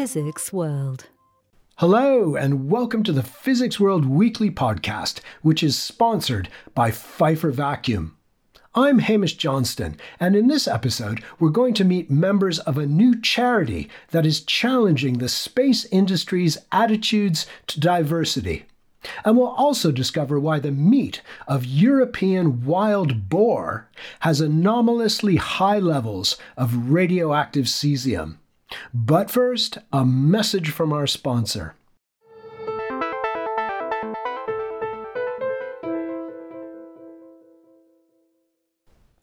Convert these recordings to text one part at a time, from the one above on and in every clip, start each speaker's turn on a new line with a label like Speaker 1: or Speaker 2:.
Speaker 1: Physics World.
Speaker 2: Hello, and welcome to the Physics World Weekly Podcast, which is sponsored by Pfeiffer Vacuum. I'm Hamish Johnston, and in this episode, we're going to meet members of a new charity that is challenging the space industry's attitudes to diversity. And we'll also discover why the meat of European wild boar has anomalously high levels of radioactive cesium. But first, a message from our sponsor.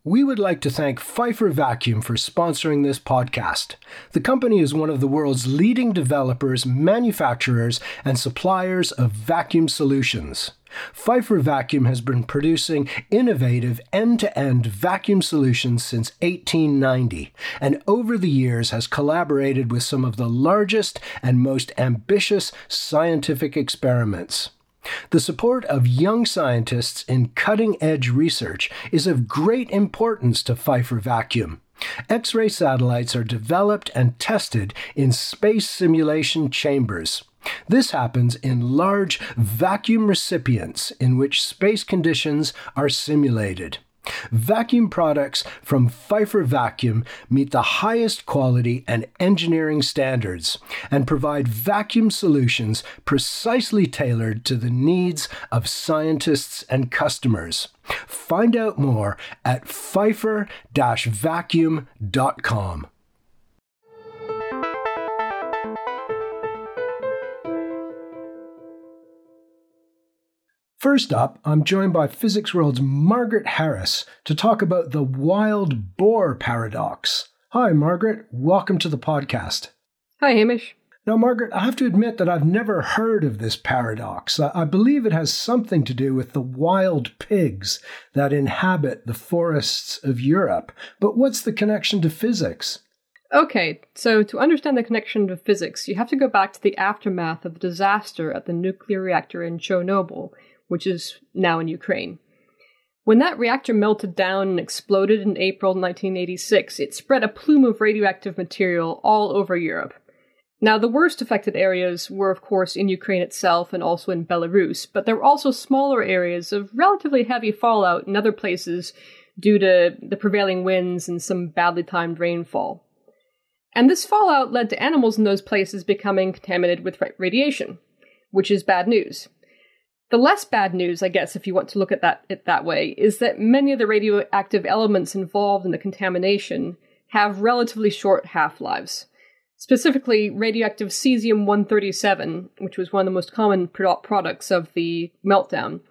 Speaker 2: We would like to thank Pfeiffer Vacuum for sponsoring this podcast. The company is one of the world's leading developers, manufacturers, and suppliers of vacuum solutions. Pfeiffer Vacuum has been producing innovative end to end vacuum solutions since 1890, and over the years has collaborated with some of the largest and most ambitious scientific experiments. The support of young scientists in cutting edge research is of great importance to Pfeiffer Vacuum. X ray satellites are developed and tested in space simulation chambers. This happens in large vacuum recipients in which space conditions are simulated. Vacuum products from Pfeiffer Vacuum meet the highest quality and engineering standards and provide vacuum solutions precisely tailored to the needs of scientists and customers. Find out more at pfeiffer First up, I'm joined by Physics World's Margaret Harris to talk about the wild boar paradox. Hi, Margaret. Welcome to the podcast.
Speaker 3: Hi, Hamish.
Speaker 2: Now, Margaret, I have to admit that I've never heard of this paradox. I believe it has something to do with the wild pigs that inhabit the forests of Europe. But what's the connection to physics?
Speaker 3: Okay, so to understand the connection to physics, you have to go back to the aftermath of the disaster at the nuclear reactor in Chernobyl which is now in Ukraine. When that reactor melted down and exploded in April 1986, it spread a plume of radioactive material all over Europe. Now, the worst affected areas were, of course, in Ukraine itself and also in Belarus, but there were also smaller areas of relatively heavy fallout in other places due to the prevailing winds and some badly timed rainfall. And this fallout led to animals in those places becoming contaminated with radiation, which is bad news. The less bad news, I guess, if you want to look at that it that way, is that many of the radioactive elements involved in the contamination have relatively short half-lives. Specifically, radioactive cesium-137, which was one of the most common products of the meltdown,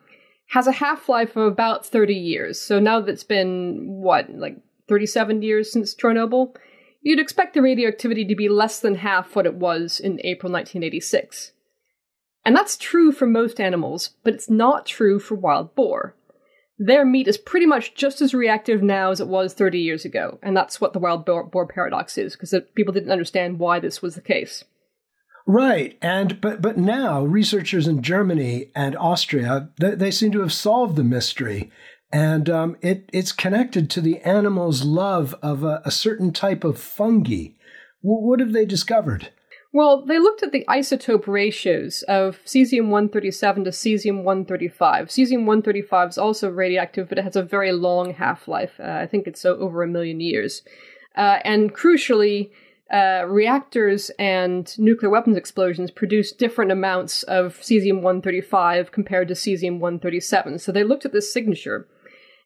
Speaker 3: has a half-life of about 30 years. So now that's been what, like 37 years since Chernobyl, you'd expect the radioactivity to be less than half what it was in April 1986. And that's true for most animals, but it's not true for wild boar. Their meat is pretty much just as reactive now as it was 30 years ago, and that's what the wild boar, boar paradox is, because people didn't understand why this was the case.
Speaker 2: Right, and but but now researchers in Germany and Austria they, they seem to have solved the mystery, and um, it it's connected to the animal's love of a, a certain type of fungi. what have they discovered?
Speaker 3: Well, they looked at the isotope ratios of cesium 137 to cesium 135. Cesium 135 is also radioactive, but it has a very long half life. Uh, I think it's over a million years. Uh, and crucially, uh, reactors and nuclear weapons explosions produce different amounts of cesium 135 compared to cesium 137. So they looked at this signature.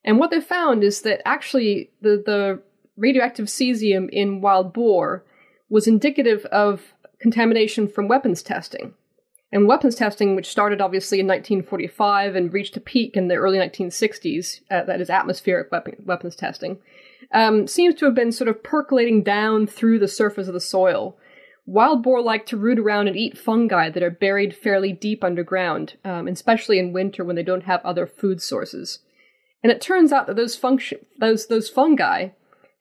Speaker 3: And what they found is that actually the, the radioactive cesium in wild boar was indicative of contamination from weapons testing. And weapons testing, which started obviously in 1945 and reached a peak in the early 1960s, uh, that is atmospheric weapon, weapons testing, um, seems to have been sort of percolating down through the surface of the soil. Wild boar like to root around and eat fungi that are buried fairly deep underground, um, especially in winter when they don't have other food sources. And it turns out that those those those fungi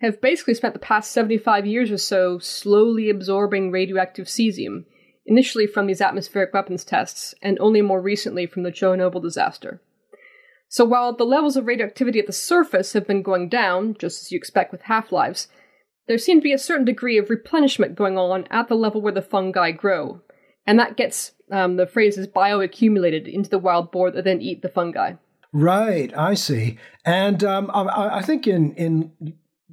Speaker 3: have basically spent the past 75 years or so slowly absorbing radioactive cesium, initially from these atmospheric weapons tests, and only more recently from the Chernobyl disaster. So while the levels of radioactivity at the surface have been going down, just as you expect with half lives, there seemed to be a certain degree of replenishment going on at the level where the fungi grow. And that gets um, the phrase is bioaccumulated into the wild boar that then eat the fungi.
Speaker 2: Right, I see. And um, I, I, think in, in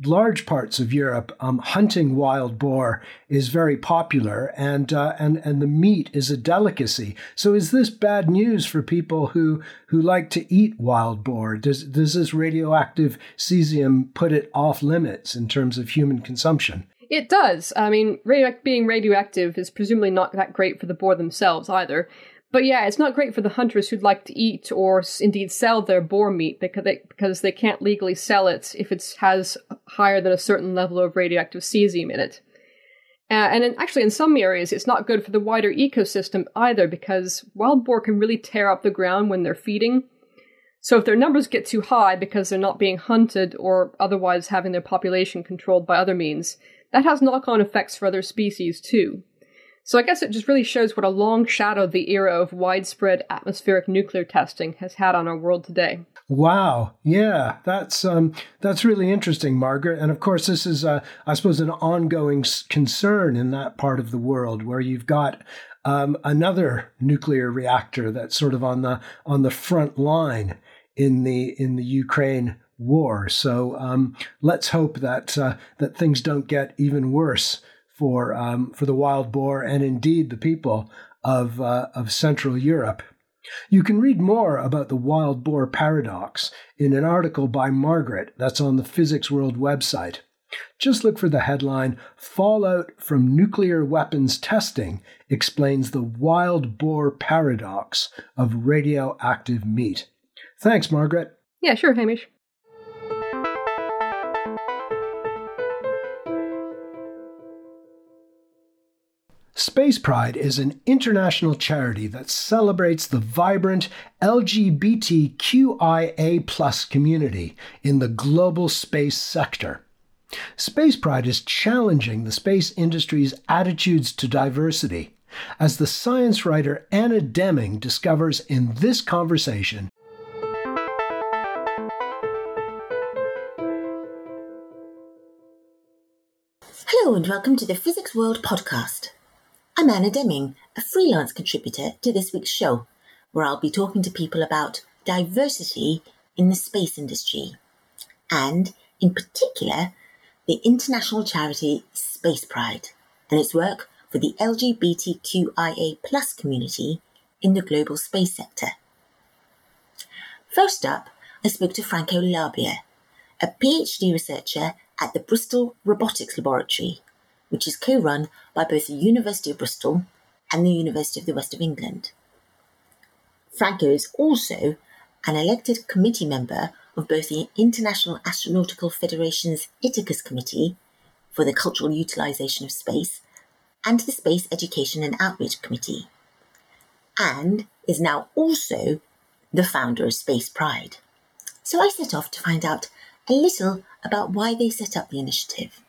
Speaker 2: large parts of Europe, um, hunting wild boar is very popular, and uh, and and the meat is a delicacy. So, is this bad news for people who who like to eat wild boar? Does does this radioactive cesium put it off limits in terms of human consumption?
Speaker 3: It does. I mean, radio- being radioactive is presumably not that great for the boar themselves either. But yeah, it's not great for the hunters who'd like to eat or indeed sell their boar meat because they, because they can't legally sell it if it has higher than a certain level of radioactive cesium in it. Uh, and in, actually, in some areas, it's not good for the wider ecosystem either because wild boar can really tear up the ground when they're feeding. So if their numbers get too high because they're not being hunted or otherwise having their population controlled by other means, that has knock on effects for other species too. So I guess it just really shows what a long shadow the era of widespread atmospheric nuclear testing has had on our world today.
Speaker 2: Wow, yeah, that's um, that's really interesting, Margaret. And of course, this is, uh, I suppose, an ongoing concern in that part of the world where you've got um, another nuclear reactor that's sort of on the on the front line in the in the Ukraine war. So um, let's hope that uh, that things don't get even worse for um, for the wild boar and indeed the people of uh, of Central Europe. You can read more about the wild boar paradox in an article by Margaret that's on the Physics World website. Just look for the headline Fallout from Nuclear Weapons Testing explains the wild boar paradox of radioactive meat. Thanks, Margaret.
Speaker 3: Yeah, sure, Hamish.
Speaker 2: Space Pride is an international charity that celebrates the vibrant LGBTQIA community in the global space sector. Space Pride is challenging the space industry's attitudes to diversity, as the science writer Anna Demming discovers in this conversation.
Speaker 1: Hello, and welcome to the Physics World podcast. I'm Anna Demming, a freelance contributor to this week's show, where I'll be talking to people about diversity in the space industry, and in particular, the international charity Space Pride and its work for the LGBTQIA community in the global space sector. First up, I spoke to Franco Labia, a PhD researcher at the Bristol Robotics Laboratory which is co run by both the University of Bristol and the University of the West of England. Franco is also an elected committee member of both the International Astronautical Federation's ITACCUS Committee for the Cultural Utilisation of Space and the Space Education and Outreach Committee, and is now also the founder of Space Pride. So I set off to find out a little about why they set up the initiative.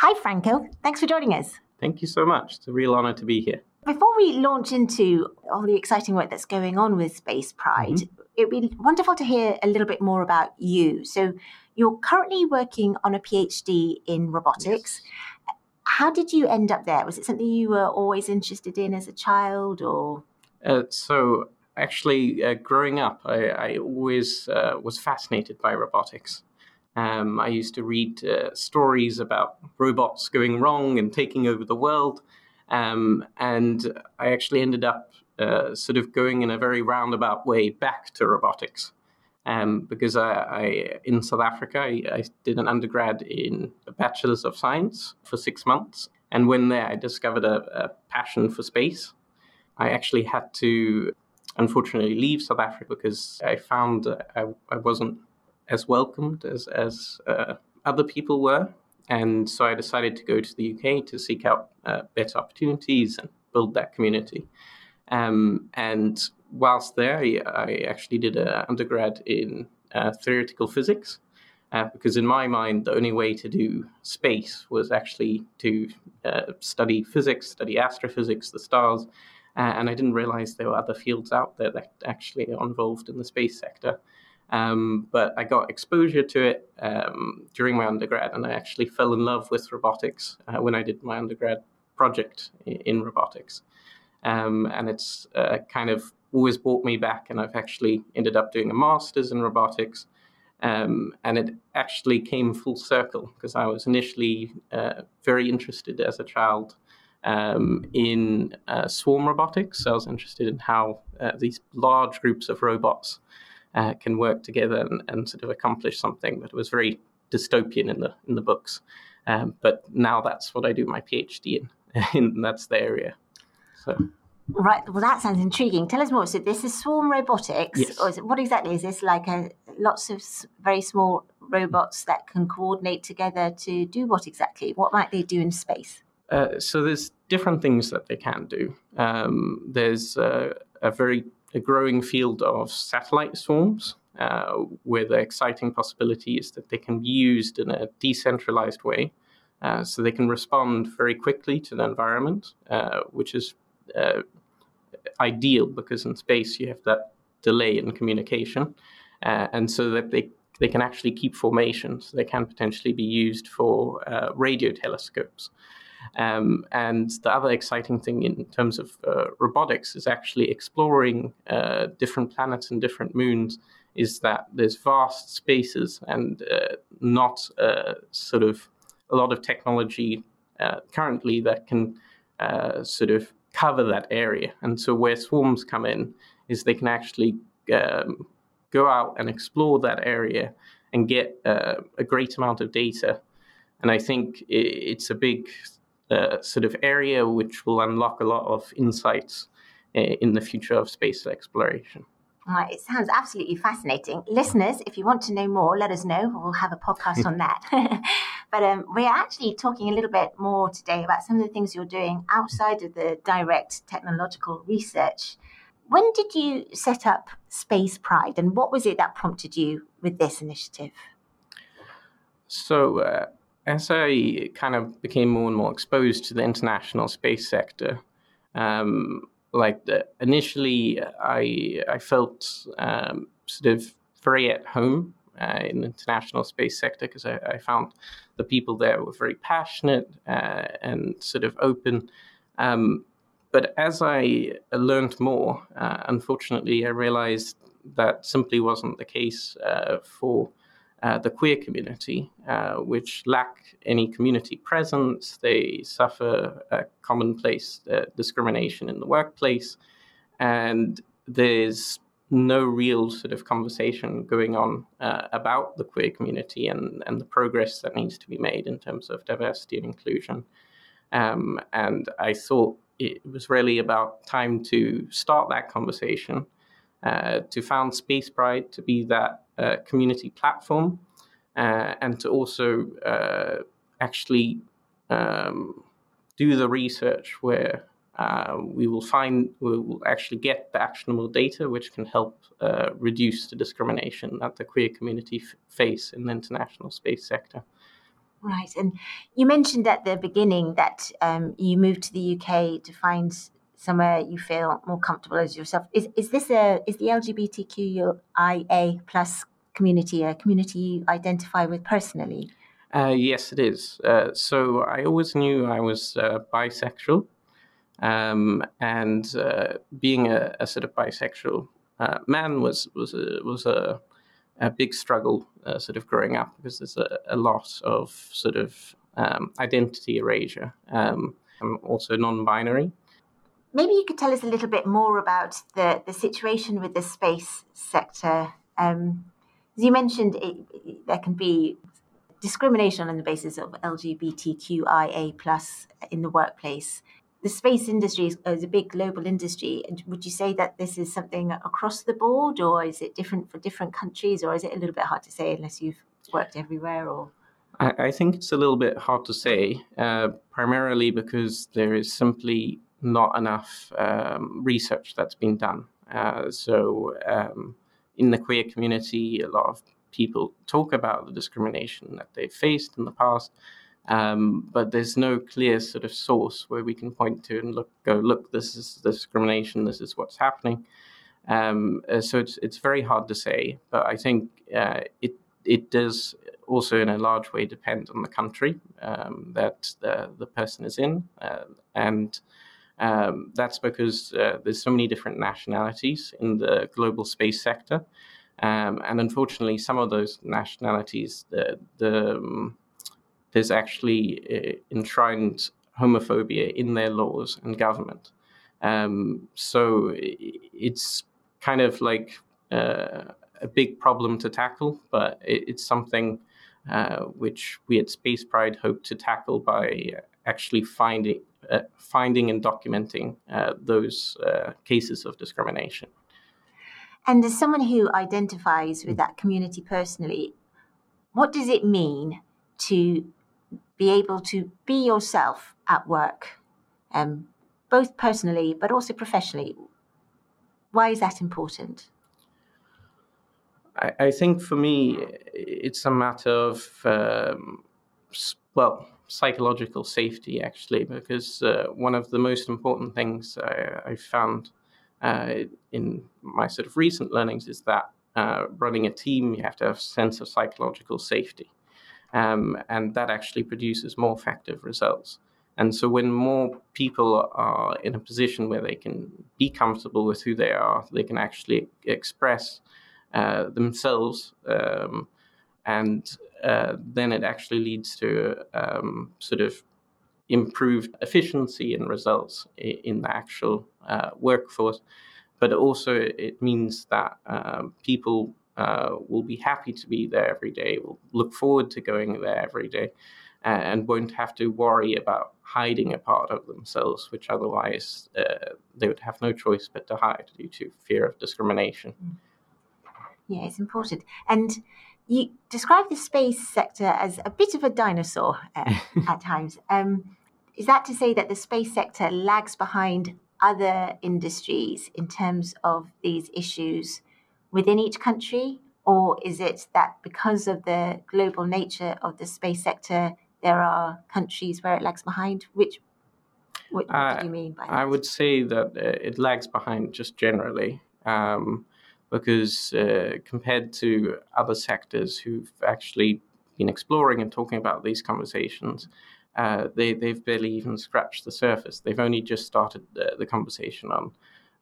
Speaker 1: Hi, Franco. Thanks for joining us.
Speaker 4: Thank you so much. It's a real honor to be here.
Speaker 1: Before we launch into all the exciting work that's going on with Space Pride, mm-hmm. it'd be wonderful to hear a little bit more about you. So, you're currently working on a PhD in robotics. Yes. How did you end up there? Was it something you were always interested in as a child, or?
Speaker 4: Uh, so, actually, uh, growing up, I, I always uh, was fascinated by robotics. Um, I used to read uh, stories about robots going wrong and taking over the world. Um, and I actually ended up uh, sort of going in a very roundabout way back to robotics. Um, because I, I, in South Africa, I, I, did an undergrad in a bachelor's of science for six months. And when there, I discovered a, a passion for space. I actually had to, unfortunately, leave South Africa because I found I, I wasn't as welcomed as as uh, other people were, and so I decided to go to the UK to seek out uh, better opportunities and build that community. Um, and whilst there, I, actually did an undergrad in uh, theoretical physics. Uh, because in my mind, the only way to do space was actually to uh, study physics, study astrophysics, the stars, uh, and I didn't realize there were other fields out there that actually are involved in the space sector. Um, but I got exposure to it um, during my undergrad, and I actually fell in love with robotics uh, when I did my undergrad project in, in robotics. Um, and it's uh, kind of always brought me back, and I've actually ended up doing a master's in robotics. Um, and it actually came full circle because I was initially uh, very interested as a child um, in uh, swarm robotics. So I was interested in how uh, these large groups of robots uh, can work together and, and, sort of accomplish something. It was very dystopian in the in the books. Um, but now that's what I do my PhD in, and that's the area. So.
Speaker 1: Right. Well, that sounds intriguing. Tell us more. So, this is swarm robotics,
Speaker 4: yes.
Speaker 1: or is it, what exactly is this? Like a lots of very small robots that can coordinate together to do what exactly? What might they do in space?
Speaker 4: Uh, so, there's different things that they can do. Um, there's uh, a very a growing field of satellite swarms, uh, where the exciting possibility is that they can be used in a decentralized way. Uh, so they can respond very quickly to the environment, uh, which is uh, ideal because in space you have that delay in communication, uh, and so that they they can actually keep formations. They can potentially be used for radio telescopes. Um, and the other exciting thing in terms of uh, robotics is actually exploring uh, different planets and different moons. Is that there's vast spaces and uh, not uh, sort of a lot of technology uh, currently that can uh, sort of cover that area. And so where swarms come in is they can actually um, go out and explore that area and get a great amount of data. And I think it's a big uh, sort of area which will unlock a lot of insights uh, in the future of space exploration.
Speaker 1: Right, it sounds absolutely fascinating. Listeners, if you want to know more, let us know. We'll have a podcast on that. but um, we're actually talking a little bit more today about some of the things you're doing outside of the direct technological research. When did you set up Space Pride, and what was it that prompted you with this initiative?
Speaker 4: So, uh, as I kind of became more and more exposed to the international space sector, um, like the, initially, I I felt um, sort of very at home uh, in the international space sector because I, I, found the people there were very passionate uh, and sort of open. Um, but as I learned more, uh, unfortunately, I realized that simply wasn't the case uh, for uh, the queer community, uh, which lack any community presence. They suffer a commonplace uh, discrimination in the workplace, and there's no real sort of conversation going on uh, about the queer community and, and the progress that needs to be made in terms of diversity and inclusion. Um, and I thought it was really about time to start that conversation, to found Space Pride to be that community platform uh, and to also uh, actually um, do the research where uh, we will find we will actually get the actionable data which can help uh, reduce the discrimination that the queer community f- face in the international space sector.
Speaker 1: Right, and you mentioned at the beginning that um, you moved to the UK to find somewhere you feel more comfortable as yourself. Is is this a is the LGBTQIA plus community a community you identify with personally?
Speaker 4: Uh, yes, it is. Uh, so I always knew I was uh, bisexual, um, and uh, being a, a, sort of bisexual uh, man was was a, was a, a big struggle, uh, sort of growing up because there's a, a lot of sort of um, identity erasure. Um, I'm also non-binary.
Speaker 1: Maybe you could tell us a little bit more about the, the situation with the space sector. Um, as you mentioned, it, it, there can be discrimination on the basis of LGBTQIA plus in the workplace. The space industry is, is, a big global industry. And Would you say that this is something across the board, or is it different for different countries, or is it a little bit hard to say unless you've worked everywhere? Or
Speaker 4: I, I think it's a little bit hard to say, uh, primarily because there is simply not enough um, research that's been done. Uh, so um, in the queer community, a lot of people talk about the discrimination that they've faced in the past, um, but there's no clear sort of source where we can point to and look, go, look, this is the discrimination, this is what's happening. Um, uh, so it's it's very hard to say, but I think uh, it it does also in a large way depend on the country um, that the, the person is in, uh, and um, that's because uh, there's so many different nationalities in the global space sector, um, and unfortunately, some of those nationalities, the, the um, there's actually uh, enshrined homophobia in their laws and government. Um, so it's kind of like uh, a big problem to tackle, but it, it's something uh, which we at Space Pride hope to tackle by actually finding uh, finding and documenting uh, those uh, cases of discrimination.
Speaker 1: And as someone who identifies with that community personally, what does it mean to be able to be yourself at work, um, both personally but also professionally? Why is that important?
Speaker 4: I, I think for me, it's a matter of, um, well, psychological safety, actually, because uh, one of the most important things I, I found uh, in my sort of recent learnings is that uh, running a team, you have to have a sense of psychological safety. Um, and that actually produces more effective results. And so, when more people are in a position where they can be comfortable with who they are, they can actually express uh, themselves, um, and uh, then it actually leads to um, sort of improved efficiency and results in the actual uh, workforce. But also, it means that um, people uh, will be happy to be there every day, will look forward to going there every day, and won't have to worry about hiding a part of themselves, which otherwise uh, they would have no choice but to hide due to fear of discrimination.
Speaker 1: Yeah, it's important. And you describe the space sector as a bit of a dinosaur uh, at times. Um, is that to say that the space sector lags behind other industries in terms of these issues within each country? Or is it that because of the global nature of the space sector, there are countries where it lags behind? Which, what, uh, do you mean by that?
Speaker 4: I would say that uh, it lags behind just generally. Um, because uh, compared to other sectors who've actually been exploring and talking about these conversations, uh, they, they've barely even scratched the surface. They've only just started the, the conversation on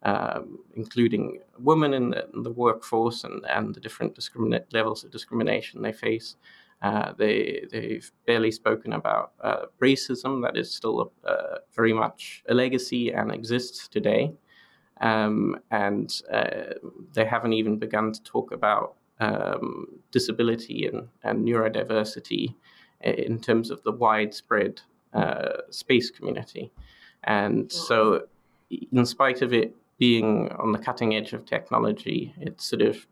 Speaker 4: um, including women in the, in the, workforce and, and the different levels of discrimination they face. Uh, they, they've barely spoken about uh, racism, that is still uh, very much a legacy and exists today. Um, and uh, they haven't even begun to talk about um, disability and, and neurodiversity in terms of the widespread uh, space community. And so, in spite of it being on the cutting edge of technology, it's sort of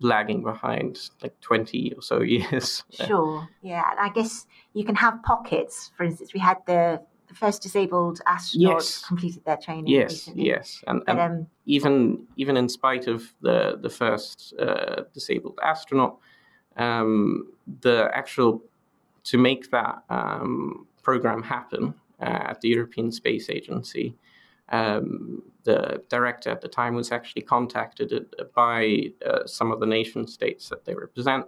Speaker 4: lagging behind like 20 or so years.
Speaker 1: Sure. Yeah. I guess you can have pockets. For instance, we had the, the first disabled astronaut yes. completed their training.
Speaker 4: Yes,
Speaker 1: recently.
Speaker 4: yes. And, but, and um, even even in spite of the, the first uh, disabled astronaut, um, the actual to make that um, program happen uh, at the European Space Agency, um, the director at the time was actually contacted uh, by uh, some of the nation states that they represent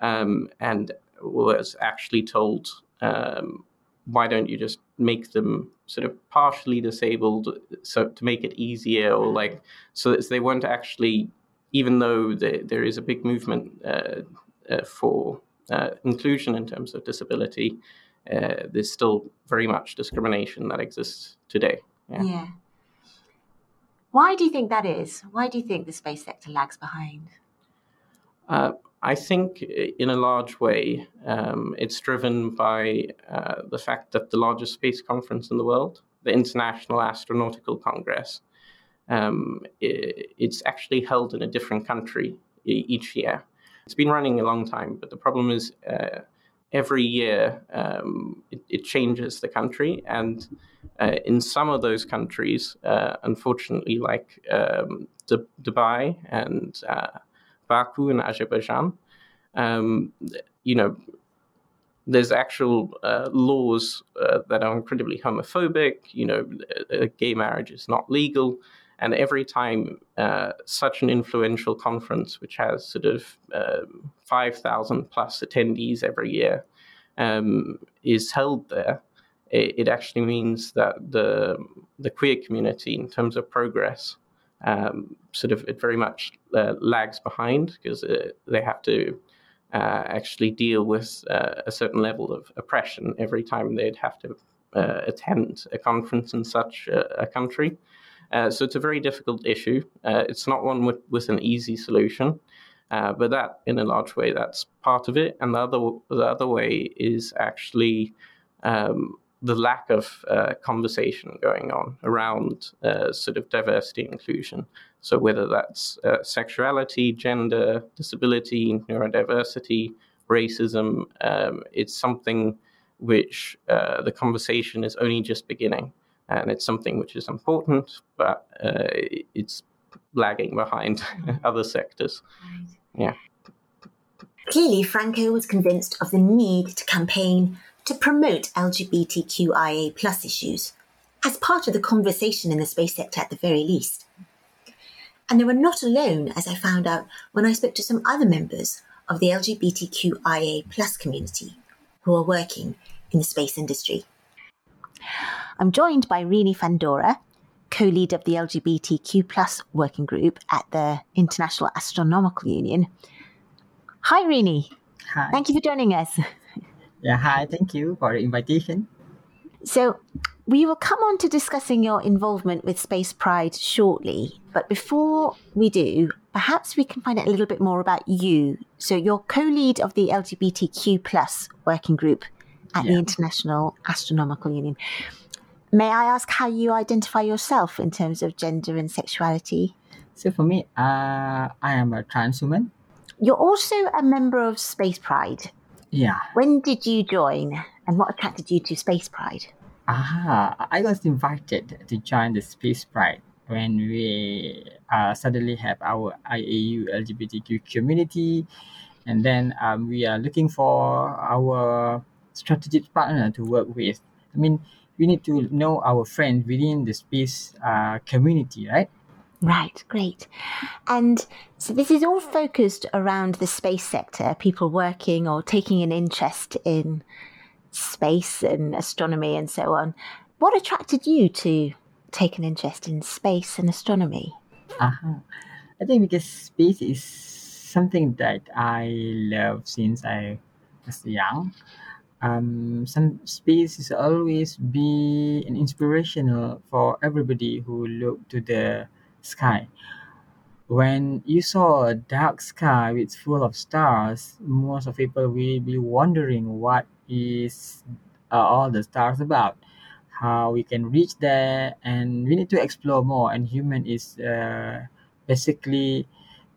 Speaker 4: um, and was actually told, um, why don't you just make them sort of partially disabled so to make it easier or like so that they weren't actually even though the, there is a big movement uh, uh, for uh, inclusion in terms of disability, uh, there's still very much discrimination that exists today.
Speaker 1: Yeah. yeah. Why do you think that is? Why do you think the space sector lags behind?
Speaker 4: I think, in a large way, um, it's driven by uh, the fact that the largest space conference in the world, the International Astronautical Congress, um, it, it's actually held in a different country each year. It's been running a long time, but the problem is uh, every year um, it, it, changes the country. And uh, in some of those countries, uh, unfortunately, like um, D- Dubai and uh, Baku in Azerbaijan, um, you know, there's actual uh, laws uh, that are incredibly homophobic. You know, gay marriage is not legal. And every time uh, such an influential conference, which has sort of um, 5,000 plus attendees every year, um, is held there, it, it, actually means that the, the queer community, in terms of progress, um, sort of it very much uh, lags behind because uh, they have to uh, actually deal with uh, a certain level of oppression every time they'd have to uh, attend a conference in such a, a country. Uh, so it's a very difficult issue. it's not one with, with an easy solution. but that, in a large way, that's part of it. And the other, the other way is actually um, the lack of uh, conversation going on around uh, sort of diversity inclusion. So whether that's uh, sexuality, gender, disability, neurodiversity, racism, um, it's something which uh, the conversation is only just beginning, and it's something which is important, but uh, it's lagging behind other sectors. Right. Yeah.
Speaker 1: Clearly, Franco was convinced of the need to campaign to promote LGBTQIA plus issues as part of the conversation in the space sector at the very least. And they were not alone, as I found out when I spoke to some other members of the LGBTQIA plus community who are working in the space industry. I'm joined by Rynee Fandora, co-lead of the LGBTQ plus working group at the International Astronomical Union. Hi, Rynee.
Speaker 5: Hi.
Speaker 1: Thank you for joining us.
Speaker 5: Yeah, hi, thank you for the invitation.
Speaker 1: So, we will come on to discussing your involvement with Space Pride shortly. But before we do, perhaps we can find out a little bit more about you. So, you're co lead of the LGBTQ plus working group at yeah. the International Astronomical Union. May I ask how you identify yourself in terms of gender and sexuality?
Speaker 5: So, for me, uh, I am a trans woman.
Speaker 1: You're also a member of Space Pride.
Speaker 5: Yeah.
Speaker 1: When did you join and what attracted you to Space Pride?
Speaker 5: Ah, I was invited to join the Space Pride when we uh, suddenly have our IAU LGBTQ community. And then um, we are looking for our strategic partner to work with. I mean, we need to know our friends within the space uh, community, right?
Speaker 1: Right, great. And so this is all focused around the space sector, people working or taking an interest in space and astronomy and so on. What attracted you to take an interest in space and astronomy?
Speaker 5: Uh-huh. I think because space is something that I love since I was young. Um, some space is always be an inspirational for everybody who look to the sky. When you saw a dark sky with full of stars, most of people will be wondering what is uh, all the stars about, how we can reach there, and we need to explore more. And human is uh, basically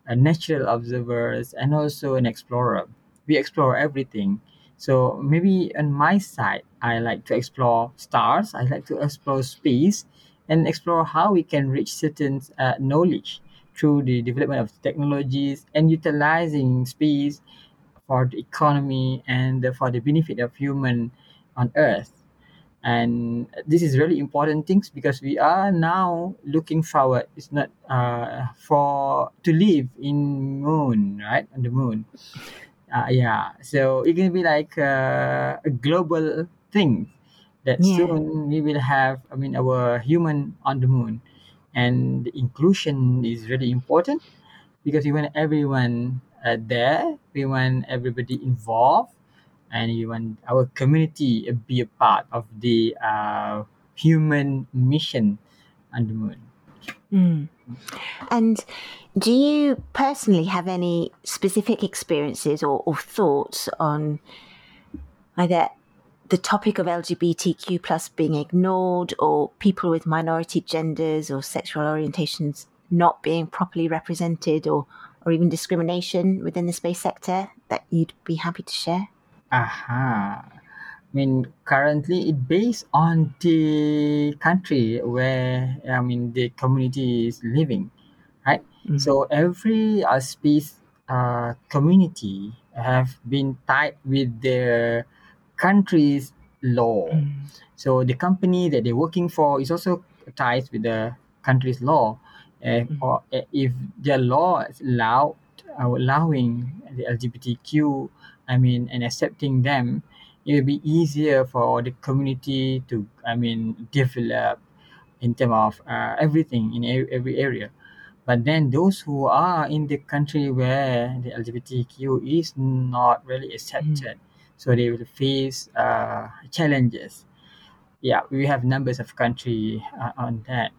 Speaker 5: a natural observer and also an explorer. We explore everything. So maybe on my side, I like to explore stars. I like to explore space and explore how we can reach certain uh, knowledge through the development of technologies and utilizing space for the economy and for the benefit of human on earth. And this is really important things because we are now looking forward. It's not uh, for to live in moon right? On the moon. Uh, yeah. So it can be like uh, a global thing that yeah. soon we will have i mean our human on the moon and the inclusion is really important because we want everyone uh, there we want everybody involved and we want our community be a part of the uh, human mission on the moon
Speaker 1: mm. and do you personally have any specific experiences or, or thoughts on either the topic of LGBTQ plus being ignored or people with minority genders or sexual orientations not being properly represented or, or even discrimination within the space sector that you'd be happy to share?
Speaker 5: Aha. Uh-huh. I mean, currently it based on the country where I mean the community is living, right? Mm-hmm. So every uh, space uh, community have been tied with the country's law. Mm. So the company that they're working for is also tied with the country's law. uh, or uh, if their law is allowed uh, allowing the LGBTQ, I mean, and accepting them, it will be easier for the community to, I mean, develop in terms of uh, everything in every, every area. But then those who are in the country where the LGBTQ is not really accepted, so they will face uh, challenges. Yeah, we have numbers of country uh, on that.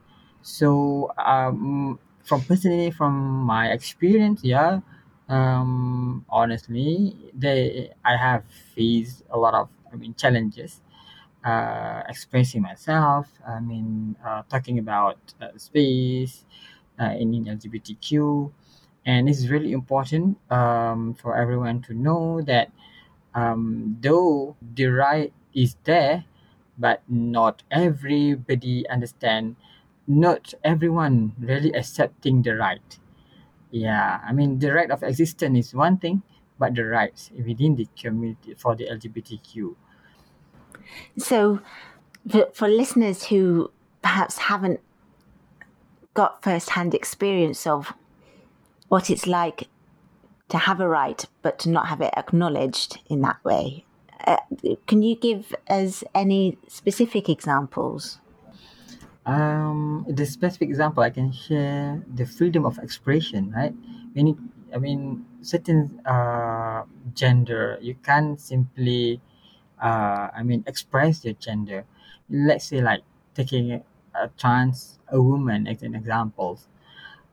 Speaker 5: So um, from personally from my experience, yeah, um, honestly, they I have faced a lot of I mean challenges. Uh, expressing myself, I mean, uh, talking about uh, space uh, in LGBTQ, and it's really important um, for everyone to know that um, though the right is there, but not everybody understand. Not everyone really accepting the right. Yeah, I mean the right of existence is one thing, but the rights within the community for the LGBTQ.
Speaker 1: So, for, for listeners who perhaps haven't got first-hand experience of what it's like to have a right but to not have it acknowledged in that way, uh, can you give us any specific examples?
Speaker 5: Um, the specific example I can share the freedom of expression, right? When it, I mean, certain uh, gender, you can't simply, uh, I mean, express your gender. Let's say, like taking a, a trans, a woman as an example.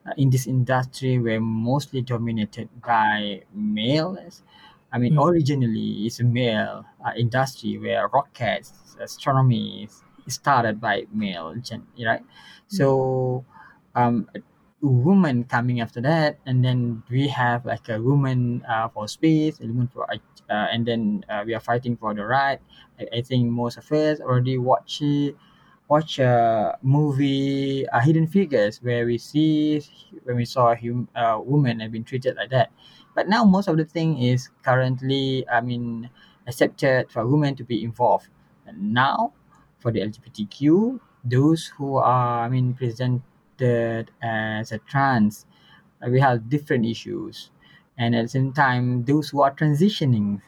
Speaker 5: Uh, in this industry, we're mostly dominated by males. I mean,
Speaker 1: Mm.
Speaker 5: originally it's a male uh, industry where rockets, astronomy is started by male, gen- right? So, um, woman coming after that, and then we have like a woman uh, for space, a woman for, uh, and then uh, we are fighting for the right. I, I think most of us already watch it, watch a movie, uh, Hidden Figures, where we see when we saw a hum, uh, woman have been treated like that. But now most of the thing is currently, I mean, accepted for women to be involved. And now, for the LGBTQ, those who are, I mean, presented as a trans, uh, we have different issues. And at the same time, those who are transitioning,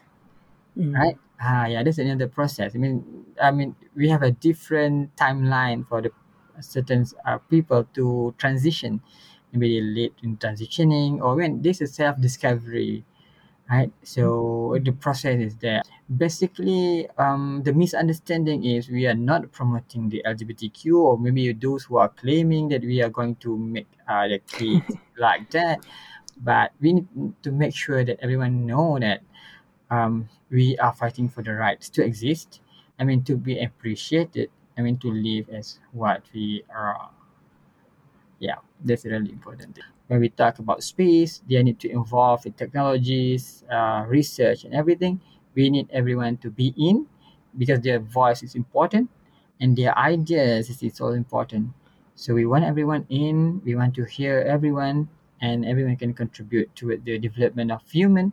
Speaker 1: Mm.
Speaker 5: right? Ah, yeah, that's another process. I mean, I mean, we have a different timeline for the certain uh, people to transition. Maybe they late in transitioning, or when this is self discovery, right? So the process is there. Basically, um, the misunderstanding is we are not promoting the LGBTQ, or maybe those who are claiming that we are going to make uh, the kids like that. But we need to make sure that everyone know that um, we are fighting for the rights to exist. I mean, to be appreciated. I mean, to live as what we are. Yeah, that's really important. When we talk about space, they need to involve in technologies, uh, research, and everything. We need everyone to be in because their voice is important and their ideas is, is all important. So we want everyone in. We want to hear everyone, and everyone can contribute to the development of human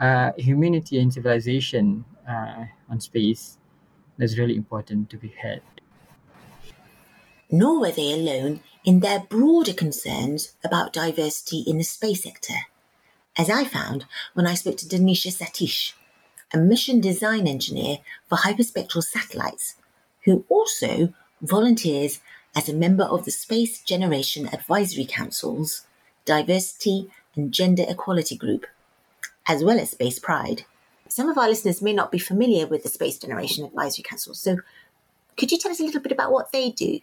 Speaker 5: uh, humanity and civilization uh, on space. That's really important to be heard.
Speaker 1: Nor were they alone in their broader concerns about diversity in the space sector, as I found when I spoke to Dhanisha Sateesh, a mission design engineer for hyperspectral satellites, who also volunteers as a member of the Space Generation Advisory Council's Diversity and Gender Equality Group, as well as Space Pride. Some of our listeners may not be familiar with the Space Generation Advisory Council, so could you tell us a little bit about what they do?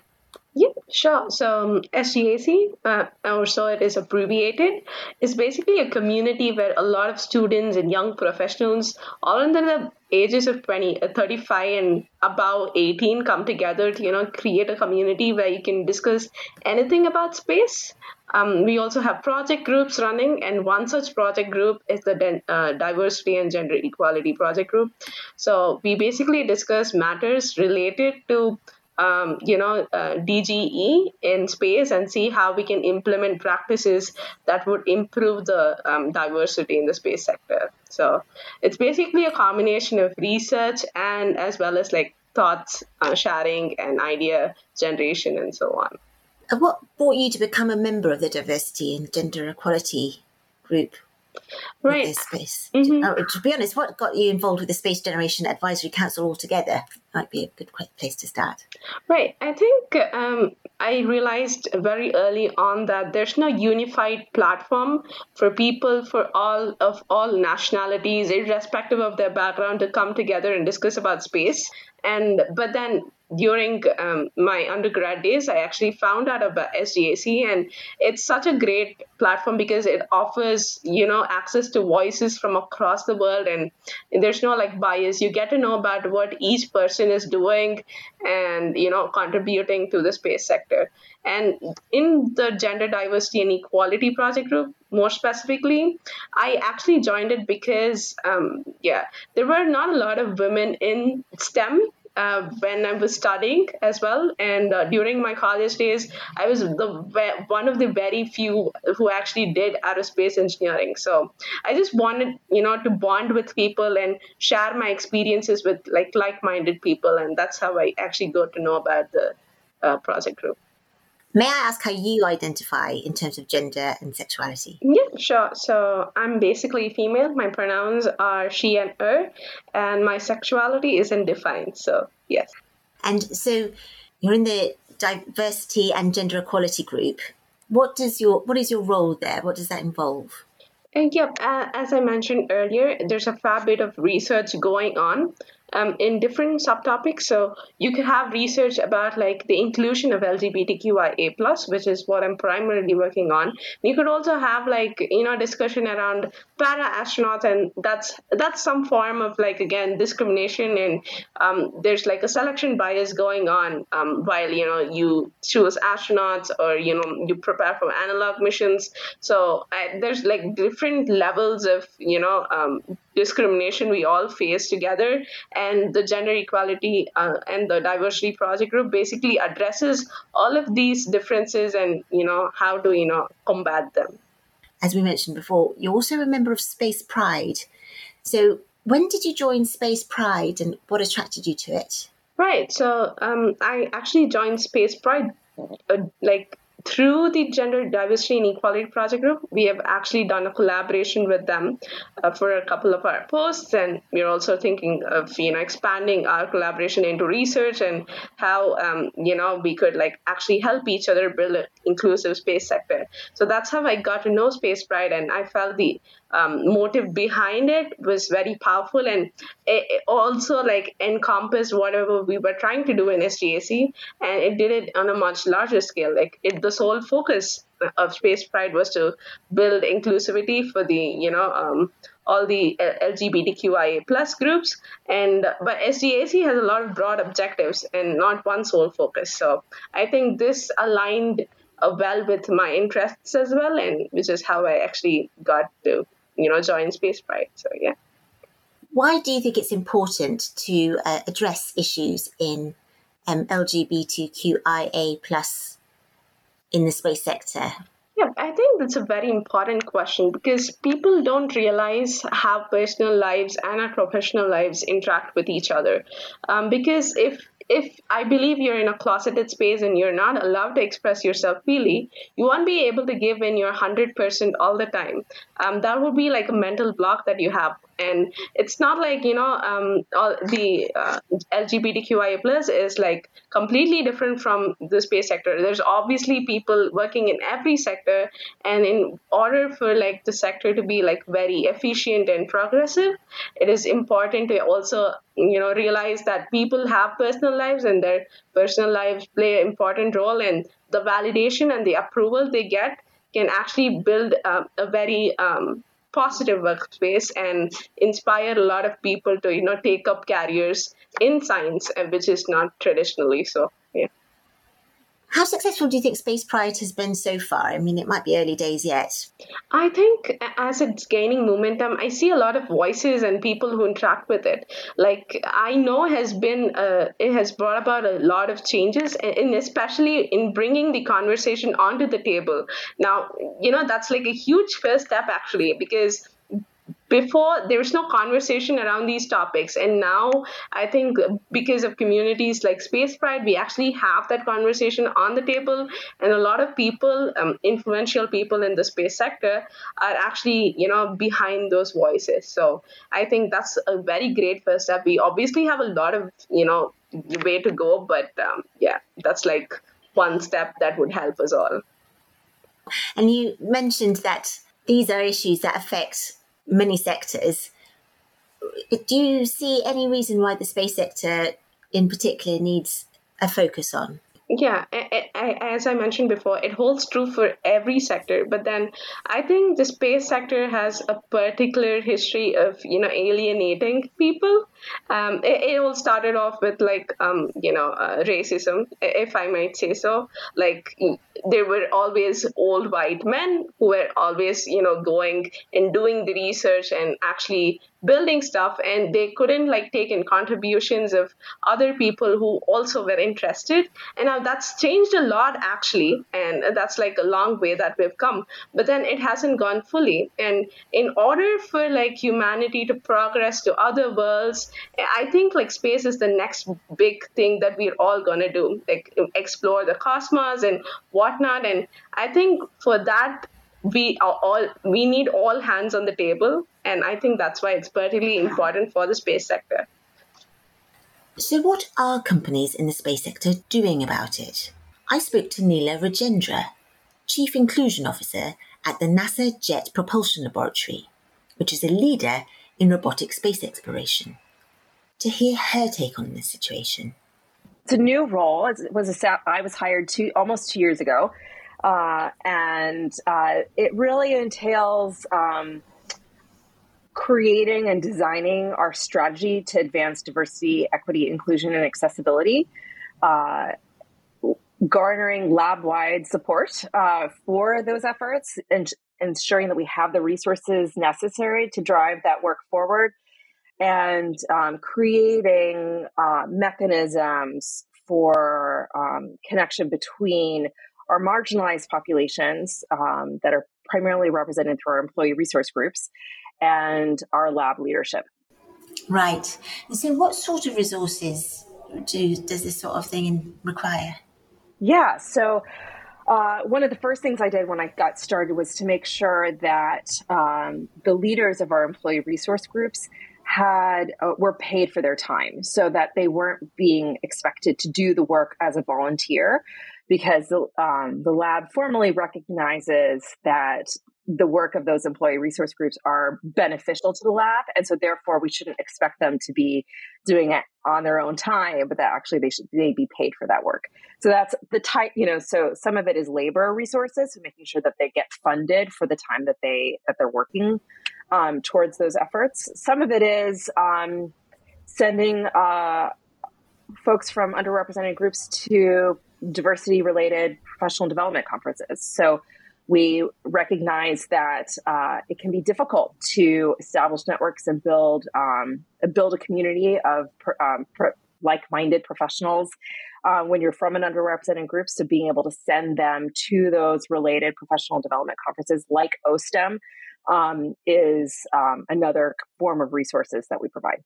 Speaker 6: Yeah, sure. So um, SGAC, uh, or so it is abbreviated, is basically a community where a lot of students and young professionals, all under the ages of 20, uh, 35 and above 18, come together to you know create a community where you can discuss anything about space. Um, we also have project groups running, and one such project group is the uh, Diversity and Gender Equality Project Group. So we basically discuss matters related to um, you know, uh, DGE in space and see how we can implement practices that would improve the um, diversity in the space sector. So it's basically a combination of research and as well as like thoughts uh, sharing and idea generation and so on.
Speaker 1: What brought you to become a member of the diversity and gender equality group?
Speaker 6: Right.
Speaker 1: This space.
Speaker 6: Mhm.
Speaker 1: Oh, to be honest, what got you involved with the Space Generation Advisory Council altogether? Might be a good place to start.
Speaker 6: Right. I think um, I realized very early on that there's no unified platform for people for all of all nationalities, irrespective of their background, to come together and discuss about space. And but then during um, my undergrad days, I actually found out about SGAC, and it's such a great platform because it offers you know access to voices from across the world, and there's no like bias. You get to know about what each person is doing, and you know contributing to the space sector. And in the gender diversity and equality project group, more specifically, I actually joined it because, um, yeah, there were not a lot of women in STEM uh, when I was studying as well. And uh, during my college days, I was the one of the very few who actually did aerospace engineering. So I just wanted, you know, to bond with people and share my experiences with like like-minded people, and that's how I actually got to know about the uh, project group.
Speaker 1: May I ask how you identify in terms of gender and sexuality?
Speaker 6: Yeah, sure. So I'm basically female. My pronouns are she and her, and my sexuality isn't defined. So yes.
Speaker 1: And so you're in the diversity and gender equality group. What does your what is your role there? What does that involve?
Speaker 6: And yep, uh, as I mentioned earlier, there's a fair bit of research going on um, in different subtopics. So you could have research about like the inclusion of LGBTQIA plus, which is what I'm primarily working on. You could also have like you know discussion around para astronauts, and that's that's some form of like again discrimination, and um, there's like a selection bias going on um, while you know you choose astronauts or you know you prepare for analog missions. So I, there's like different levels of you know um, discrimination we all face together and the gender equality uh, and the diversity project group basically addresses all of these differences and you know how do you know combat them
Speaker 1: As we mentioned before, you're also a member of Space Pride. So when did you join Space Pride and what attracted you to it?
Speaker 6: right so um, i actually joined space pride uh, like through the gender diversity and equality project group we have actually done a collaboration with them uh, for a couple of our posts. And we're also thinking of you know expanding our collaboration into research and how um, you know we could like actually help each other build an inclusive space sector. So that's how i got to know space pride and i felt the um, motive behind it was very powerful and also like encompassed whatever we were trying to do in SGAC and it did it on a much larger scale. Like it the sole focus of space pride was to build inclusivity for the you know um, all the uh, LGBTQIA plus groups. And but SGAC has a lot of broad objectives and not one sole focus. So I think this aligned uh, well with my interests as well and which is how I actually got to you know join space pride so yeah
Speaker 1: Why do you think it's important to uh, address issues in um, LGBTQIA plus in the space sector?
Speaker 6: Yeah, I think that's a very important question because people don't realize how personal lives and our professional lives interact with each other. Um, because if if I believe you're in a closeted space and you're not allowed to express yourself freely, you won't be able to give in your 100% all the time. Um, that would be like a mental block that you have. And it's not like, you know, um, the uh, LGBTQIA plus is like completely different from the space sector. There's obviously people working in every sector. And in order for like the sector to be like very efficient and progressive, it is important to also you know realize that people have personal lives and their personal lives play an important role and the validation and the approval they get can actually build uh, a very um, positive workspace and inspire a lot of people to you know take up careers in science uh, which is not traditionally so
Speaker 1: How successful do you think Space Pride has been so far? I mean, it might be early days yet.
Speaker 6: I think as it's gaining momentum, I see a lot of voices and people who interact with it. Like I know has been, uh, it has brought about a lot of changes, and especially in bringing the conversation onto the table. Now, you know, that's like a huge first step actually, because before there was no conversation around these topics. And now i think because of communities like space pride we actually have that conversation on the table. And a lot of people um, influential people in the space sector are actually you know behind those voices. So i think that's a very great first step. We obviously have a lot of you know way to go but um, yeah that's like one step that would help us all.
Speaker 1: And you mentioned that these are issues that affect many sectors. Do you see any reason why the space sector in particular needs a focus on?
Speaker 6: Yeah as i mentioned before it holds true for every sector but then i think the space sector has a particular history of you know alienating people. Um, it, it, all started off with like um, you know uh, racism if i might say so. Like there were always old white men who were always you know going and doing the research and actually building stuff and they couldn't like take in contributions of other people who also were interested. And now that's changed a lot actually and that's like a long way that we've come. But then it hasn't gone fully. And in order for like humanity to progress to other worlds i think like space is the next big thing that we're all going to do like explore the cosmos and whatnot. And i think for that we are all we need all hands on the table and i think that's why it's particularly important for the space sector.
Speaker 1: So what are companies in the space sector doing about it? I spoke to neela rajendra chief inclusion officer at the nasa jet propulsion laboratory which is a leader in robotic space exploration to hear her take on this situation.
Speaker 7: It's a new role. It was a i was hired two almost two years ago uh, and uh, it really entails um, creating and designing our strategy to advance diversity, equity, inclusion, and accessibility. Uh, garnering lab wide support uh, for those efforts and ensuring that we have the resources necessary to drive that work forward and um, creating uh, mechanisms for um, connection between are marginalized populations um, that are primarily represented through our employee resource groups and our lab leadership.
Speaker 1: Right. And so, what sort of resources do, does this sort of thing require?
Speaker 7: Yeah. So, uh, one of the first things I did when I got started was to make sure that um, the leaders of our employee resource groups had uh, were paid for their time so that they weren't being expected to do the work as a volunteer because the, um, the lab formally recognizes that the work of those employee resource groups are beneficial to the lab and so therefore we shouldn't expect them to be doing it on their own time but that actually they should they be paid for that work. So that's the type you know so some of it is labor resources so making sure that they get funded for the time that they that they're working um, towards those efforts. Some of it is um, sending uh, folks from underrepresented groups to diversity related professional development conferences. So we recognize that uh, it can be difficult to establish networks and build um, build a community of um, like-minded professionals uh, when you're from an underrepresented group. So being able to send them to those related professional development conferences like OSTEM um, is um, another form of resources that we provide.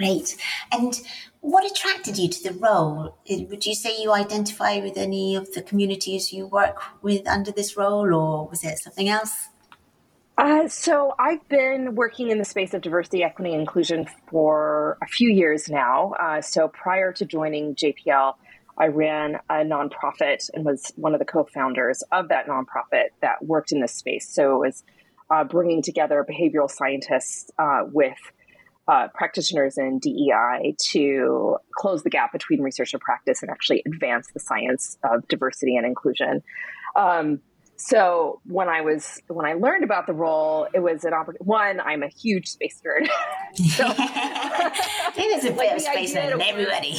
Speaker 1: Great. And what attracted you to the role? Would you say you identify with any of the communities you work with under this role, or was it something else?
Speaker 7: Uh, so I've been working in the space of diversity, equity, and inclusion for a few years now. Uh, so prior to joining JPL, I ran a nonprofit and was one of the co-founders of that nonprofit that worked in this space. So it was uh, bringing together behavioral scientists uh, with uh, practitioners in DEI to close the gap between research and practice and actually advance the science of diversity and inclusion. Um, so when I was when I learned about the role, it was an opportunity. One, I'm a huge space nerd. so,
Speaker 1: There's a bit of space nerd in everybody.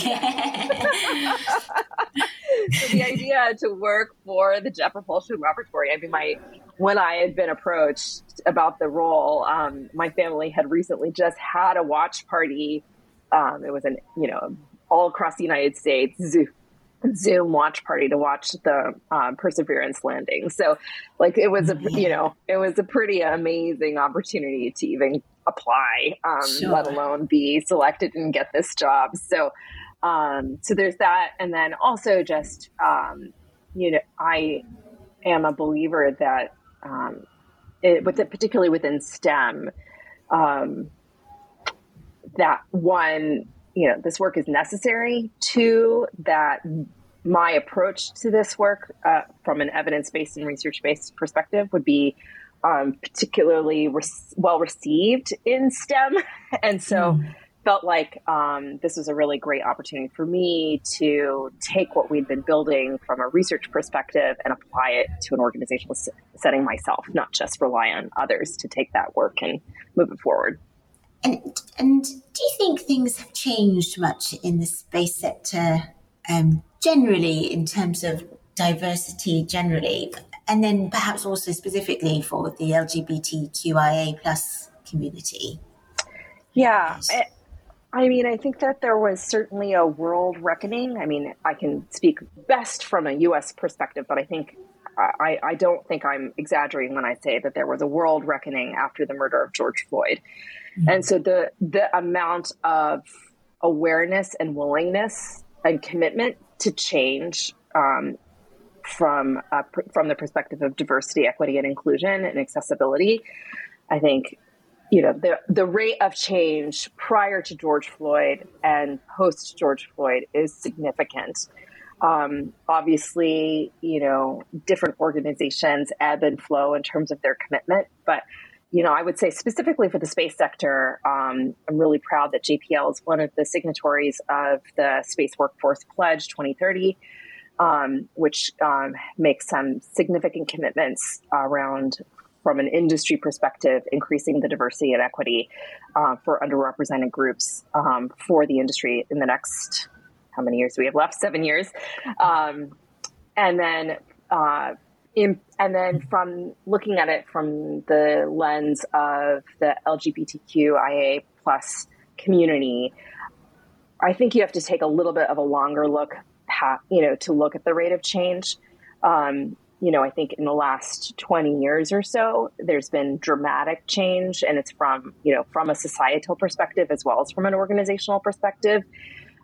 Speaker 1: so
Speaker 7: the idea to work for the Jet Propulsion Laboratory. I mean, my when I had been approached about the role, um, my family had recently just had a watch party. Um, it was an you know all across the United States Zoom watch party to watch the uh, Perseverance landing. So, like, it was a you know it was a pretty amazing opportunity to even apply, um, sure. let alone be selected and get this job. So, um, so there's that, and then also just um, you know I am a believer that um, it, with it, particularly within STEM, um, that one you know this work is necessary two that my approach to this work uh, from an evidence-based and research-based perspective would be um, particularly re- well received in stem and so mm. felt like um, this was a really great opportunity for me to take what we'd been building from a research perspective and apply it to an organizational setting myself not just rely on others to take that work and move it forward
Speaker 1: and and do you think things have changed much in the space sector um, generally in terms of diversity generally, and then perhaps also specifically for the LGBTQIA plus community?
Speaker 7: Yeah. I, I mean, I think that there was certainly a world reckoning. I mean, I can speak best from a U.S. perspective, but I think I, I, don't think I'm exaggerating when I say that there was a world reckoning after the murder of George Floyd. Mm-hmm. And so the the amount of awareness and willingness and commitment to change um, from uh, pr- from the perspective of diversity, equity, and inclusion and accessibility, I think you know the the rate of change prior to George Floyd and post George Floyd is significant. Um, obviously, you know, different organizations ebb and flow in terms of their commitment, but you know, I would say specifically for the space sector, um, I'm really proud that JPL is one of the signatories of the Space Workforce Pledge 2030, um, which um, makes some significant commitments around, from an industry perspective, increasing the diversity and equity uh, for underrepresented groups um, for the industry in the next, how many years we have left? Seven years. Um, and then uh, in, and then from looking at it from the lens of the LGBTQIA plus community, I think you have to take a little bit of a longer look, you know, to look at the rate of change. Um, you know, I think in the last 20 years or so, there's been dramatic change, and it's from, you know, from a societal perspective as well as from an organizational perspective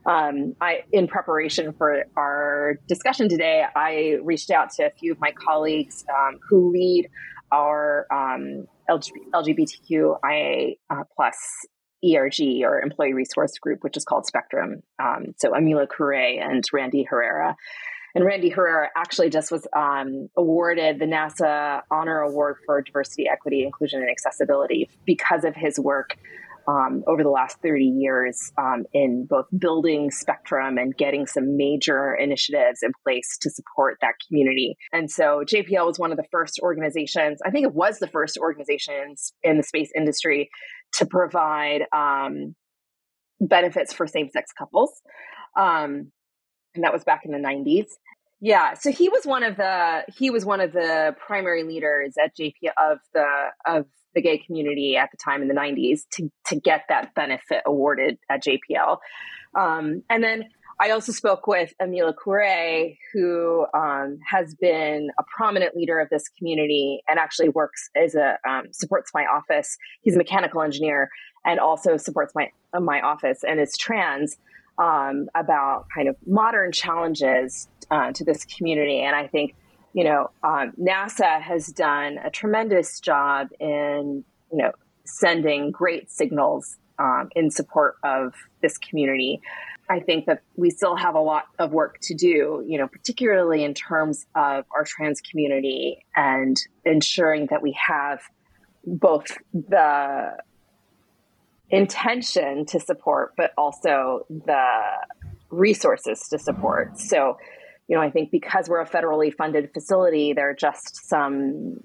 Speaker 7: um, I, in preparation for our discussion today, I reached out to a few of my colleagues um, who lead our um, LGBTQIA uh, plus ERG or Employee Resource Group, which is called Spectrum. Um, so Amila Kure and Randy Herrera. And Randy Herrera actually just was um, awarded the NASA Honor Award for Diversity, Equity, Inclusion, and Accessibility because of his work um, over the last 30 years um, in both building Spectrum and getting some major initiatives in place to support that community. And so JPL was one of the first organizations, I think it was the first organizations in the space industry to provide um, benefits for same sex couples. Um, and that was back in the 90s. Yeah, so he was one of the he was one of the primary leaders at JP of the of the gay community at the time in the 90s to, to get that benefit awarded at JPL. Um, and then I also spoke with Amila Kure, who um, has been a prominent leader of this community and actually works as a um, supports my office. He's a mechanical engineer and also supports my my office and is trans. Um, about kind of modern challenges uh, to this community, and I think you know, um, NASA has done a tremendous job in, you know, sending great signals um, in support of this community. I think that we still have a lot of work to do, you know, particularly in terms of our trans community and ensuring that we have both the intention to support, but also the resources to support. So, you know, I think because we're a federally funded facility, there are just some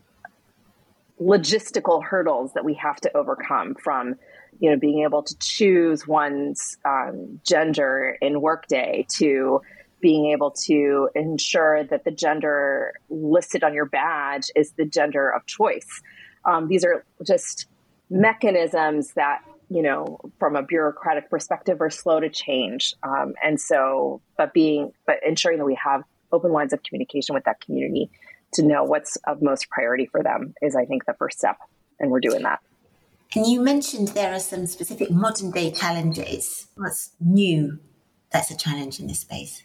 Speaker 7: logistical hurdles that we have to overcome from, you know, being able to choose one's um, gender in Workday to being able to ensure that the gender listed on your badge is the gender of choice. Um, these are just mechanisms that you know, from a bureaucratic perspective, are slow to change. Um, and so, but being, but ensuring that we have open lines of communication with that community to know what's of most priority for them is, I think, the first step. And we're doing that.
Speaker 1: And you mentioned there are some specific modern day challenges. What's new that's a challenge in this space?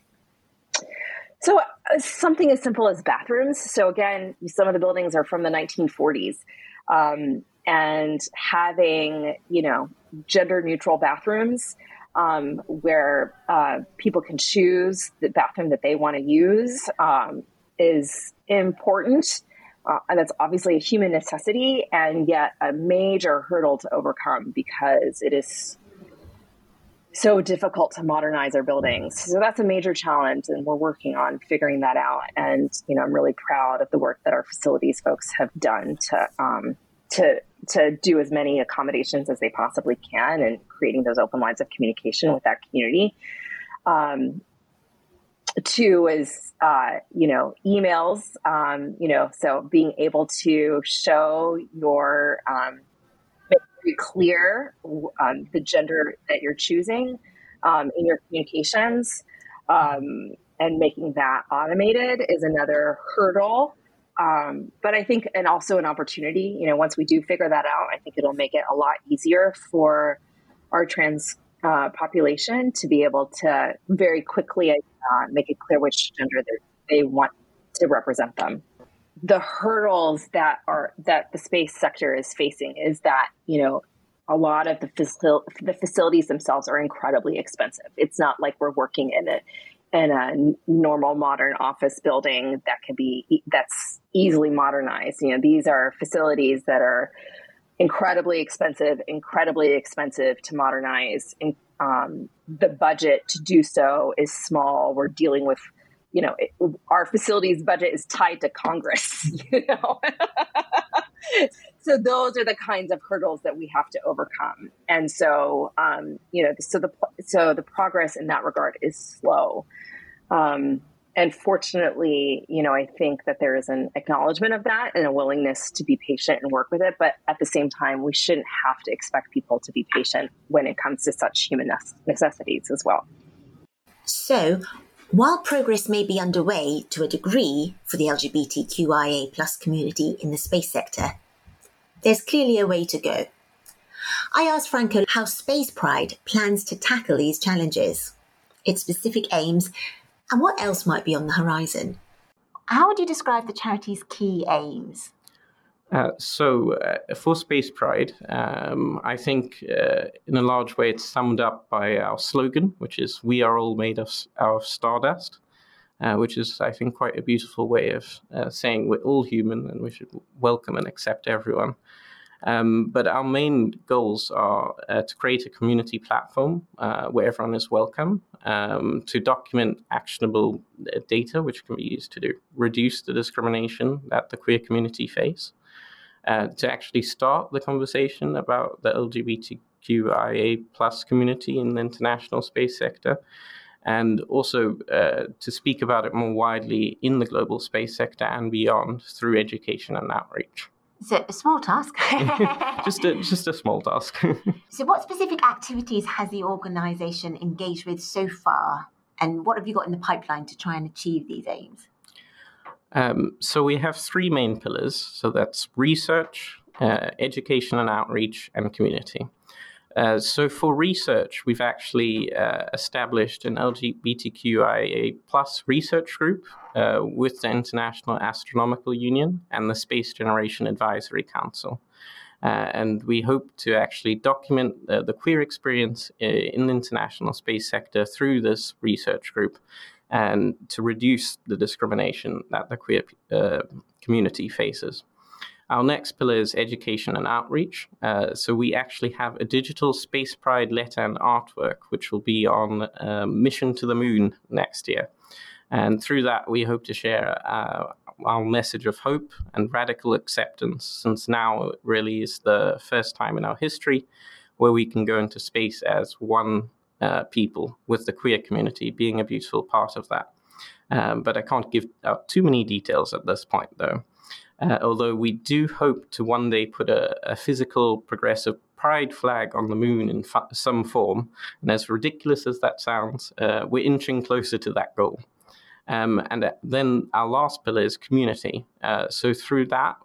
Speaker 7: So, uh, something as simple as bathrooms. So, again, some of the buildings are from the 1940s. Um, and having, you know, gender neutral bathrooms um, where uh, people can choose the bathroom that they want to use um, is important. Uh, and that's obviously a human necessity and yet a major hurdle to overcome because it is so difficult to modernize our buildings. So that's a major challenge, and we're working on figuring that out. And you know, I'm really proud of the work that our facilities folks have done to um, to to do as many accommodations as they possibly can, and creating those open lines of communication with that community. Um, two is uh, you know emails um, you know so being able to show your um, very clear um, the gender that you're choosing um, in your communications um, and making that automated is another hurdle um, but i think and also an opportunity you know once we do figure that out i think it'll make it a lot easier for our trans uh, population to be able to very quickly uh, make it clear which gender they want to represent them. The hurdles that are that the space sector is facing is that you know a lot of the facil- the facilities themselves are incredibly expensive. It's not like we're working in a in a normal modern office building that can be that's easily modernized. You know, these are facilities that are incredibly expensive, incredibly expensive to modernize. And, um, the budget to do so is small. We're dealing with, you know, it, our facilities budget is tied to Congress, you know. so those are the kinds of hurdles that we have to overcome. And so, um, you know, so the so the progress in that regard is slow. Um, and fortunately, you know, I think that there is an acknowledgement of that and a willingness to be patient and work with it. But at the same time, we shouldn't have to expect people to be patient when it comes to such human necessities as well.
Speaker 1: So, while progress may be underway to a degree for the LGBTQIA plus community in the space sector, there's clearly a way to go. I asked Franco how Space Pride plans to tackle these challenges, its specific aims, and what else might be on the horizon? How would you describe the charity's key aims?
Speaker 4: Uh, so, uh, for Space Pride, um, I think uh, in a large way it's summed up by our slogan, which is We are all made of, of stardust, uh, which is, I think, quite a beautiful way of uh, saying we're all human and we should welcome and accept everyone. Um, but our main goals are to create a community platform where everyone is welcome, um, to document actionable data which can be used to do, reduce the discrimination that the queer community face, uh, to actually start the conversation about the LGBTQIA plus community in the international space sector, and also uh, to speak about it more widely in the global space sector and beyond through education and outreach.
Speaker 1: So a small task.
Speaker 4: just a just a small task.
Speaker 1: so, what specific activities has the organisation engaged with so far, and what have you got in the pipeline to try and achieve these aims?
Speaker 4: Um, so we have three main pillars. So that's research, uh, education and outreach, and community. Uh, so for research, we've actually uh, established an LGBTQIA plus research group uh, with the International Astronomical Union and the Space Generation Advisory Council. Uh, and we hope to actually document the queer experience uh, in the international space sector through this research group and to reduce the discrimination that the queer community faces. Our next pillar is education and outreach. Uh, so we actually have a digital Space Pride letter and artwork, which will be on uh, Mission to the Moon next year. And through that, we hope to share uh, our message of hope and radical acceptance, since now really is the first time in our history where we can go into space as one uh, people, with the queer community being a beautiful part of that. Um, but I can't give out too many details at this point, though. Uh, although we do hope to one day put a, a, physical progressive pride flag on the moon in fa- some form. And as ridiculous as that sounds, uh, we're inching closer to that goal. Um, and uh, then our last pillar is community. Uh, so through that,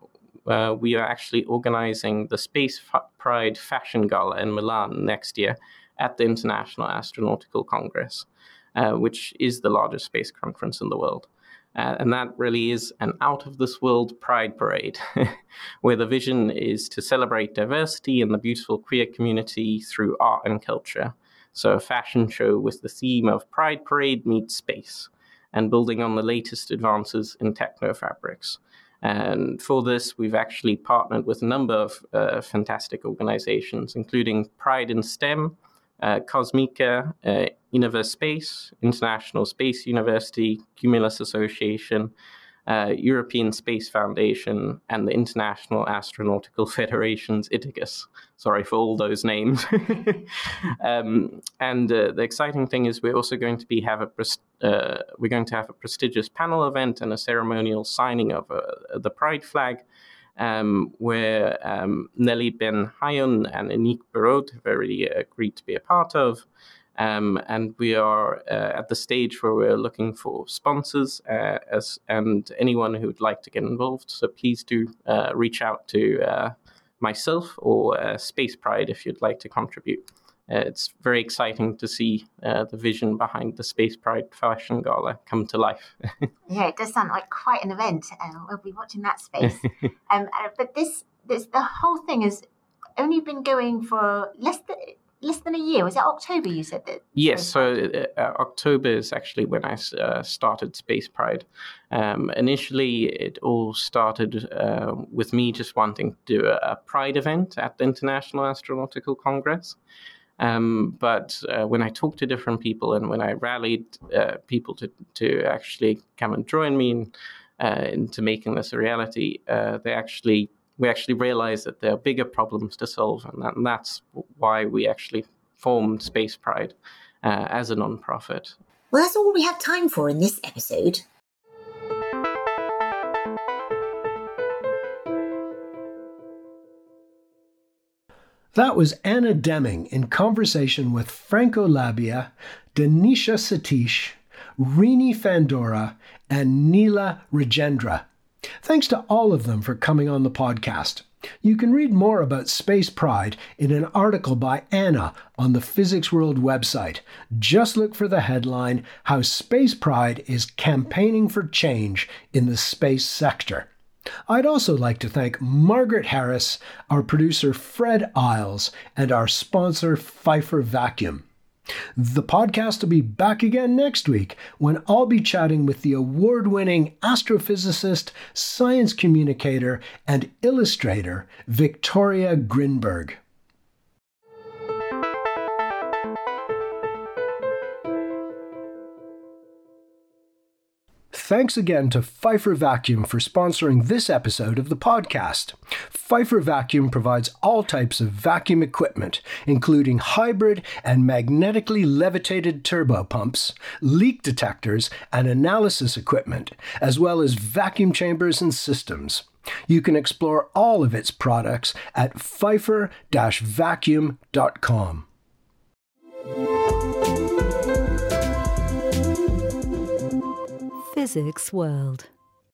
Speaker 4: uh, we are actually organizing the Space Pride Fashion Gala in Milan next year at the International Astronautical Congress, uh, which is the largest space conference in the world. Uh, and that really is an out of this world pride parade, where the vision is to celebrate diversity and the beautiful queer community through art and culture. So, a fashion show with the theme of Pride Parade meets space, and building on the latest advances in techno fabrics. And for this, we've actually partnered with a number of uh, fantastic organizations, including Pride in STEM, uh, Cosmica, uh, Innova Space, International Space University, Cumulus Association, uh, European Space Foundation, and the International Astronautical Federation's ITACCUS. Sorry for all those names. um, and uh, the exciting thing is we're also going to be have a uh, we're going to have a prestigious panel event and a ceremonial signing of the Pride flag. Um, where um, Nelly Ben Hayoun and Anik Barod have already agreed to be a part of. Um, and we are uh, at the stage where we're looking for sponsors uh, as, and anyone who would like to get involved. So please do uh, reach out to uh, myself or uh, Space Pride if you'd like to contribute. Uh, it's very exciting to see the vision behind the Space Pride Fashion Gala come to life.
Speaker 1: yeah, it does sound like quite an event. we'll be watching that space. um, but this, this, the whole thing has only been going for less than less than a year. Was it October you said that?
Speaker 4: Yes, so uh, uh, October is actually when I uh, started Space Pride. Um, initially, it all started uh, with me just wanting to do a, a, Pride event at the International Astronautical Congress. Um, but uh, when I talked to different people and when I rallied uh, people to, to actually come and join me in, into making this a reality, they actually we actually realized that there are bigger problems to solve, and, that, and that's why we actually formed Space Pride uh, as a non-profit.
Speaker 1: Well, that's all we have time for in this episode.
Speaker 2: That was Anna Demming in conversation with Franco Labia, Dhanisha Sateesh, Rynee Fandora, and Neela Rajendra Thanks to all of them for coming on the podcast. You can read more about Space Pride in an article by Anna on the Physics World website. Just look for the headline How Space Pride is Campaigning for Change in the Space Sector. I'd also like to thank Margaret Harris, our producer Fred Isles, and our sponsor Pfeiffer Vacuum. The podcast will be back again next week when I'll be chatting with the award winning astrophysicist, science communicator, and illustrator Victoria Grinberg. Thanks again to Pfeiffer Vacuum for sponsoring this episode of the podcast. Pfeiffer Vacuum provides all types of vacuum equipment, including hybrid and magnetically levitated turbo pumps, leak detectors, and analysis equipment, as well as vacuum chambers and systems. You can explore all of its products at pfeiffer
Speaker 8: Physics World.